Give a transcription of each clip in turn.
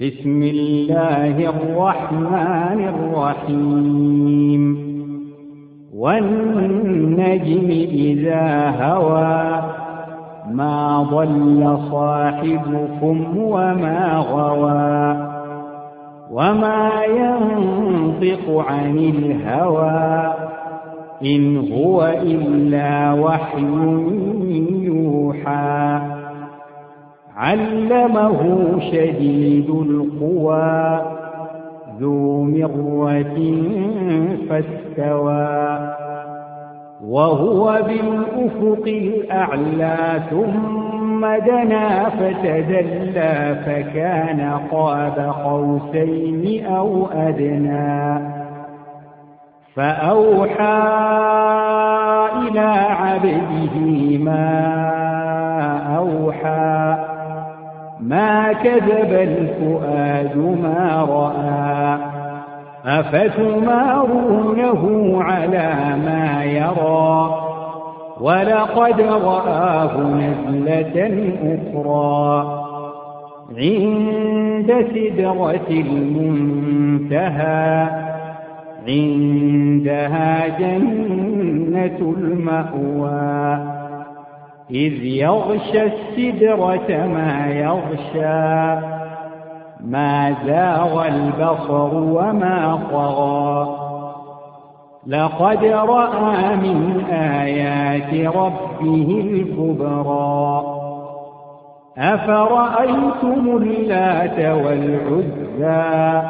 بسم الله الرحمن الرحيم. والنجم إذا هوى ما ضل صاحبكم وما غوى. وما ينطق عن الهوى إن هو إلا وحي يوحى. علمه شديد القوى ذو مرة فاستوى. وهو بالأفق الأعلى ثم دنا فتدلى فكان قاب قوسين أو أدنى. فأوحى إلى عبده ما أوحى ما كذب الفؤاد ما رأى. أفتمارونه على ما يرى؟ ولقد رآه نزلة أخرى. عند سدرة المنتهى. عندها جنة المأوى. إذ يغشى السدرة ما يغشى ما زاغ البصر وما طغى. لقد رأى من آيات ربه الكبرى. أفرأيتم اللات والعزى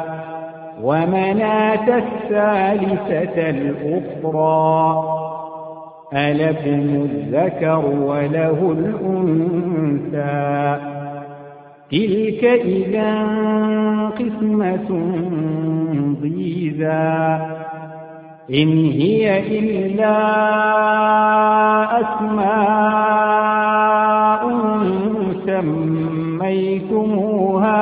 ومناة الثالثة الأخرى؟ ألكم الذكر وله الأنثى. تلك إذا قسمة ضيزى. إن هي إلا أسماء سميتموها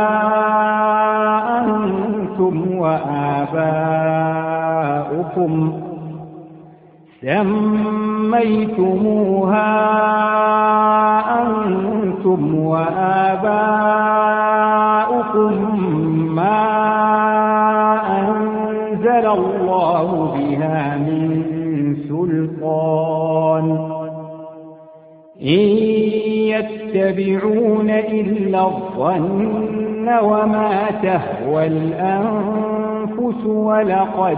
أنتم وآباؤكم. سميتموها أنتم وآباؤكم ما أنزل الله بها من سلطان. إن يتبعون إلا الظن وما تهوى الأنفس ولقد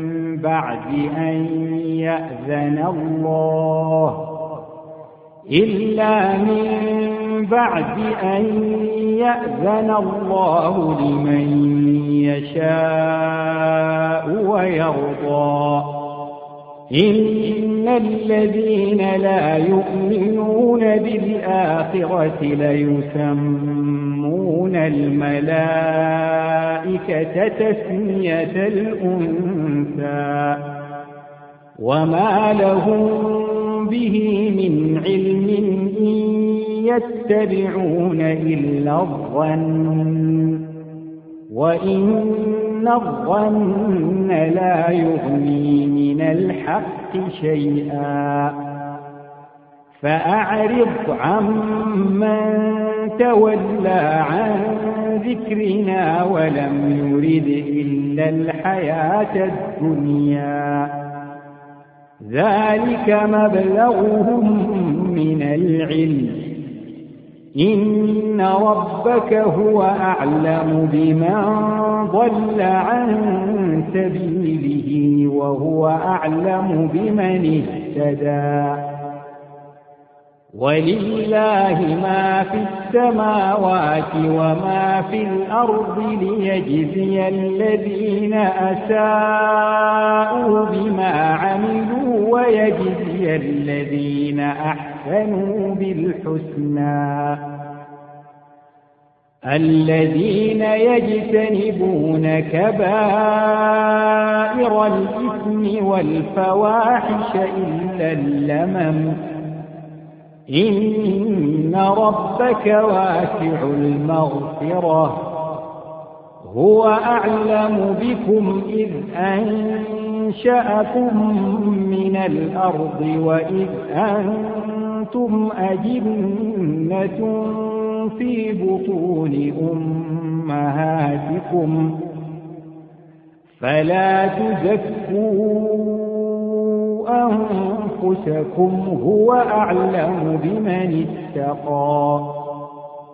بعد أن يأذن الله إلا من بعد أن يأذن الله لمن يشاء ويرضى. إن الذين لا يؤمنون بالآخرة ليسمون الملائكة تسمية الأنثى وما لهم به من علم إن يتبعون إلا الظن وإن الظن لا يغني من الحق شيئا. فأعرض عمن تولى عن ذكرنا ولم يرد إلا الحياة الدنيا. ذلك مبلغهم من العلم. إن ربك هو أعلم بمن ضل عن سبيله وهو أعلم بمن اهتدى ولله ما في السماوات وما في الأرض ليجزي الذين أساءوا بما عملوا ويجزي الذين أحسنوا بالحسنى. الذين يجتنبون كبائر الإثم والفواحش إلا اللمم. إن ربك واسع المغفرة. هو أعلم بكم إذ أنشأكم من الأرض وإذ أنتم أجنة في بطون أمهاتكم فلا تزكوا أنفسكم هو أعلم بمن اتقى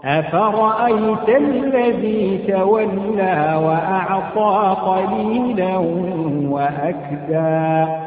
أفرأيت الذي تولى وأعطى قليلا وأكدى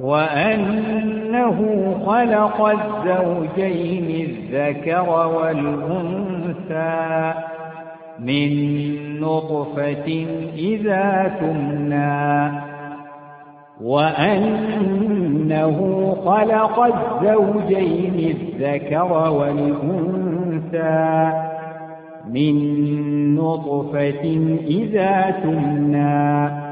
وأنه خلق الزوجين الذكر والأنثى من نطفة إذا تمنى وأنه خلق الزوجين الذكر والأنثى من نطفة إذا تمنى.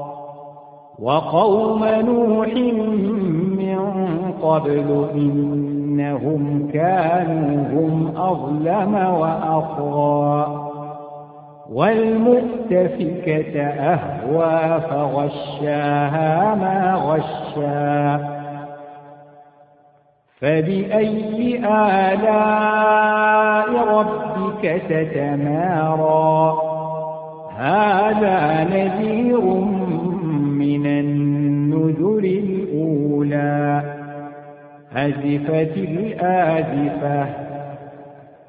وقوم نوح من قبل إنهم كانوا هم أظلم وأطغى والمؤتفكة أهوى فغشاها ما غشا فبأي آلاء ربك تتمارى؟ هذا نذير من النذر الأولى أزفت الآزفة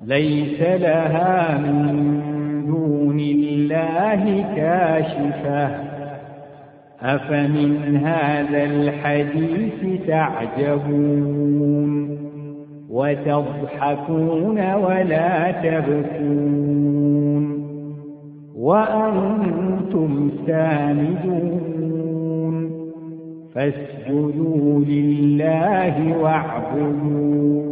ليس لها من دون الله كاشفة أفمن هذا الحديث تعجبون وتضحكون ولا تبكون وأنتم سامدون فاسجدوا لله واعبدون